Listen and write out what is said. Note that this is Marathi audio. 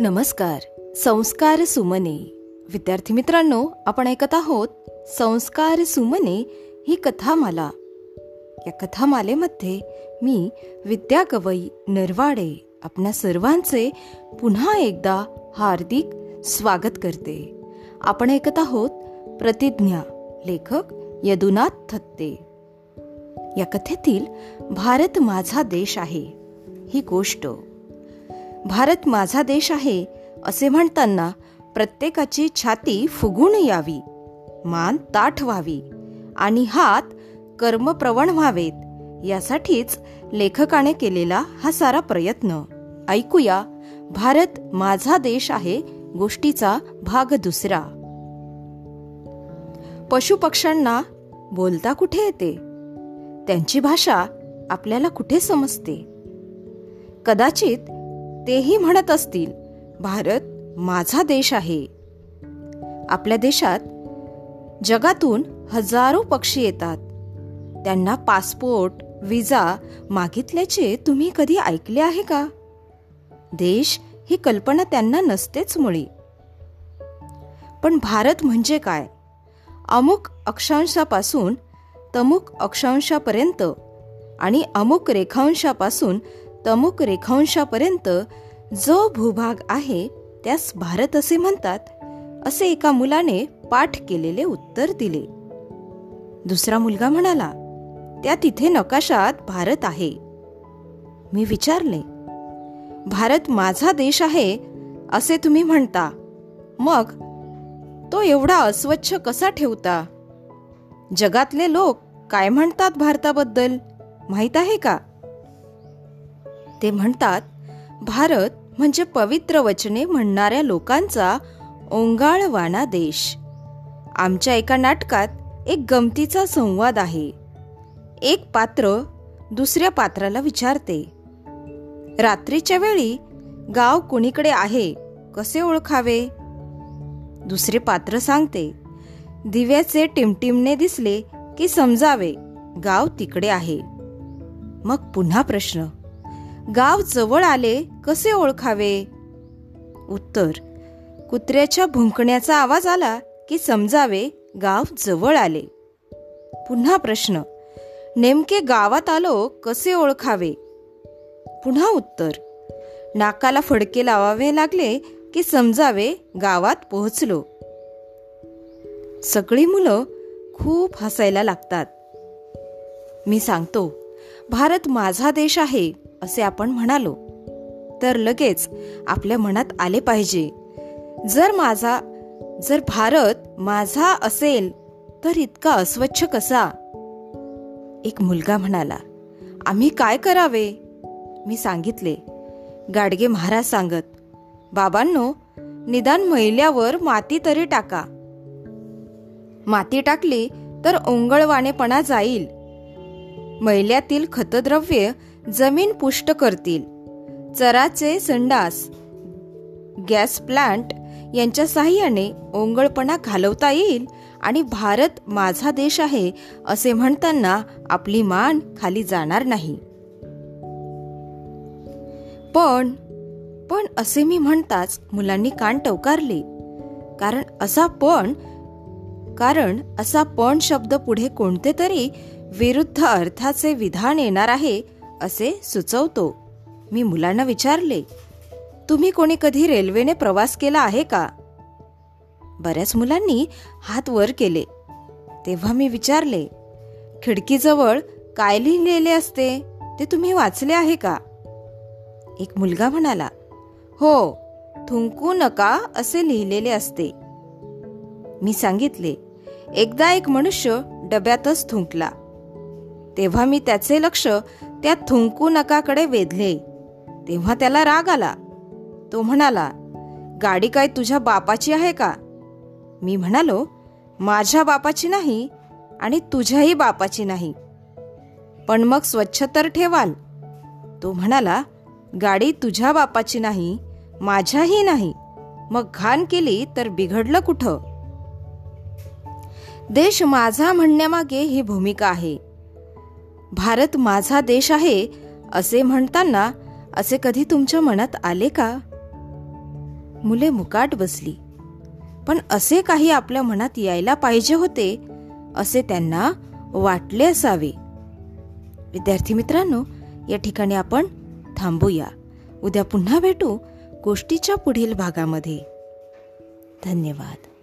नमस्कार. संस्कार सुमने. विद्यार्थी मित्रांनो आपण ऐकत आहोत संस्कार सुमने ही कथामाला. या कथामालेमध्ये मी विद्या गवई नरवाडे आपल्या सर्वांचे पुन्हा एकदा हार्दिक स्वागत करते. आपण ऐकत आहोत प्रतिज्ञा लेखक यदुनाथ थत्ते. या कथेतील भारत माझा देश आहे ही गोष्ट. भारत माझा देश आहे असे म्हणताना प्रत्येकाची छाती फुगून यावी मान ताठ व्हावी आणि हात कर्मप्रवण व्हावेत यासाठीच लेखकाने केलेला हा सारा प्रयत्न. ऐकूया भारत माझा देश आहे गोष्टीचा भाग दुसरा. पशुपक्ष्यांना बोलता कुठे येते? त्यांची भाषा आपल्याला कुठे समजते? कदाचित तेही म्हणत असतील भारत माझा देश आहे. आपल्या देशात जगातून हजारो पक्षी येतात. त्यांना पासपोर्ट विजा मागितल्याचे तुम्ही कधी ऐकले आहे का? देश ही कल्पना त्यांना नसतेच मुळी. पण भारत म्हणजे काय? अमुक अक्षांशापासून तमुक अक्षांशापर्यंत आणि अमुक रेखांशापासून तमुक रेखांशापर्यंत जो भूभाग आहे त्यास भारत असे म्हणतात असे एका मुलाने पाठ केलेले उत्तर दिले. दुसरा मुलगा म्हणाला त्या तिथे नकाशात भारत आहे. मी विचारले भारत माझा देश आहे असे तुम्ही म्हणता. मग तो एवढा अस्वच्छ कसा ठेवता? जगातले लोक काय म्हणतात भारताबद्दल? माहीत आहे का? ते म्हणतात भारत म्हणजे पवित्र वचने म्हणणाऱ्या लोकांचा ओंगाळवाना देश. आमच्या एका नाटकात एक गमतीचा संवाद आहे. एक पात्र दुसऱ्या पात्राला विचारते रात्रीच्या वेळी गाव कुणीकडे आहे? कसे ओळखावे? दुसरे पात्र सांगते दिव्याचे टिमटिमने दिसले की समजावे गाव तिकडे आहे. मग पुन्हा प्रश्न गाव जवळ आले कसे ओळखावे? उत्तर कुत्र्याच्या भुंकण्याचा आवाज आला की समजावे गाव जवळ आले. पुन्हा प्रश्न नेमके गावात आलो कसे ओळखावे? पुन्हा उत्तर नाकाला फडके लावावे लागले की समजावे गावात पोहोचलो. सगळी मुलं खूप हसायला लागतात. मी सांगतो भारत माझा देश आहे. असे आपण म्हणालो. तर लगेच आपल्या मनात आले पाहिजे. जर माझा जर भारत माझा असेल तर इतका अस्वच्छ कसा? एक मुलगा म्हणाला आम्ही काय करावे? मी सांगितले गाडगे महाराज सांगत बाबांनो निदान मैल्यावर माती तरी टाका. माती टाकली तर ओंगळवाणेपणा जाईल. मैल्यातील खतद्रव्य जमीन पुष्ट करतील. चराचे संडास गॅस प्लांट यांच्या साह्याने ओंगळपणा घालवता येईल आणि भारत माझा देश आहे असे म्हणताना आपली मान खाली जाणार नाही. पण पण असे मी म्हणताच मुलांनी कान टवकारले. कारण असा पण कारण असा पण शब्द पुढे कोणते तरी विरुद्ध अर्थाचे विधान येणार आहे असे सुचवतो. मी मुलांना विचारले तुम्ही कोणी कधी रेल्वेने प्रवास केला आहे का? बऱ्याच मुलांनी हात वर केले. तेव्हा मी विचारले खिडकीजवळ काय लिहिलेले असते? ते तुम्ही वाचले आहे का? एक मुलगा म्हणाला हो थुंकू नका असे लिहिलेले असते. मी सांगितले एकदा एक मनुष्य डब्यातच थुंकला. तेव्हा मी त्याचे लक्ष त्या थुंकू नकाकडे वेधले. तेव्हा त्याला राग आला. तो म्हणाला गाडी काय तुझ्या बापाची आहे का? मी म्हणालो माझ्या बापाची नाही आणि तुझ्याही बापाची नाही. पण मग स्वच्छ तर ठेवाल. तो म्हणाला गाडी तुझ्या बापाची नाही माझ्याही नाही. मग घाण केली तर बिघडलं कुठं? देश माझा म्हणण्यामागे ही भूमिका आहे. भारत माझा देश आहे असे म्हणताना असे कधी तुमच्या मनात आले का? मुले मुकाट बसली. पण असे काही आपल्या मनात यायला पाहिजे होते असे त्यांना वाटले असावे. विद्यार्थी मित्रांनो या ठिकाणी आपण थांबूया. उद्या पुन्हा भेटू गोष्टीच्या पुढील भागामध्ये. धन्यवाद.